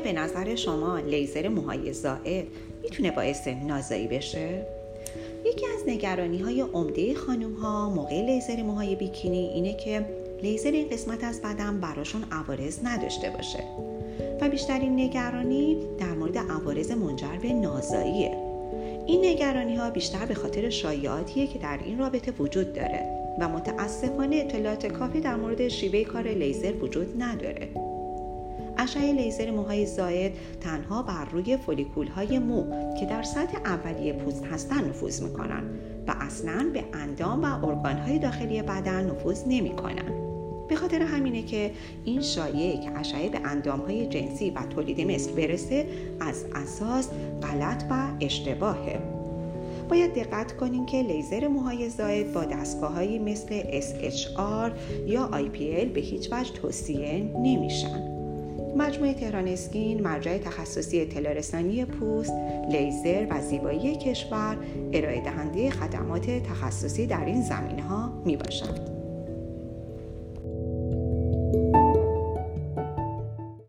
به نظر شما لیزر موهای زائد می‌تونه باعث نازایی بشه؟ یکی از نگرانی های عمده خانم ها موقع لیزر موهای بیکینی اینه که لیزر این قسمت از بدن براشون عوارض نداشته باشه و بیشترین نگرانی در مورد عوارض منجر به نازاییه این نگرانی ها بیشتر به خاطر شایعاتیه که در این رابطه وجود داره و متاسفانه اطلاعات کافی در مورد شیوه کار لیزر وجود نداره اشعه لیزر موهای زاید تنها بر روی فولیکول های مو که در سطح اولیه پوست هستن نفوذ می‌کنن و اصلا به اندام و ارگان های داخلی بدن نفوذ نمی‌کنن به خاطر همینه که این شایعه که اشعه به اندام های جنسی و تولید مثل برسه از اساس غلط و اشتباهه. باید دقت کنیم که لیزر موهای زاید با دستگاه مثل SHR یا IPL به هیچ وجه توصیه نمیشن. مجموعه تهران اسکین مرجع تخصصی اطلاع رسانی پوست، لیزر و زیبایی کشور ارائه دهنده خدمات تخصصی در این زمینه ها می باشند.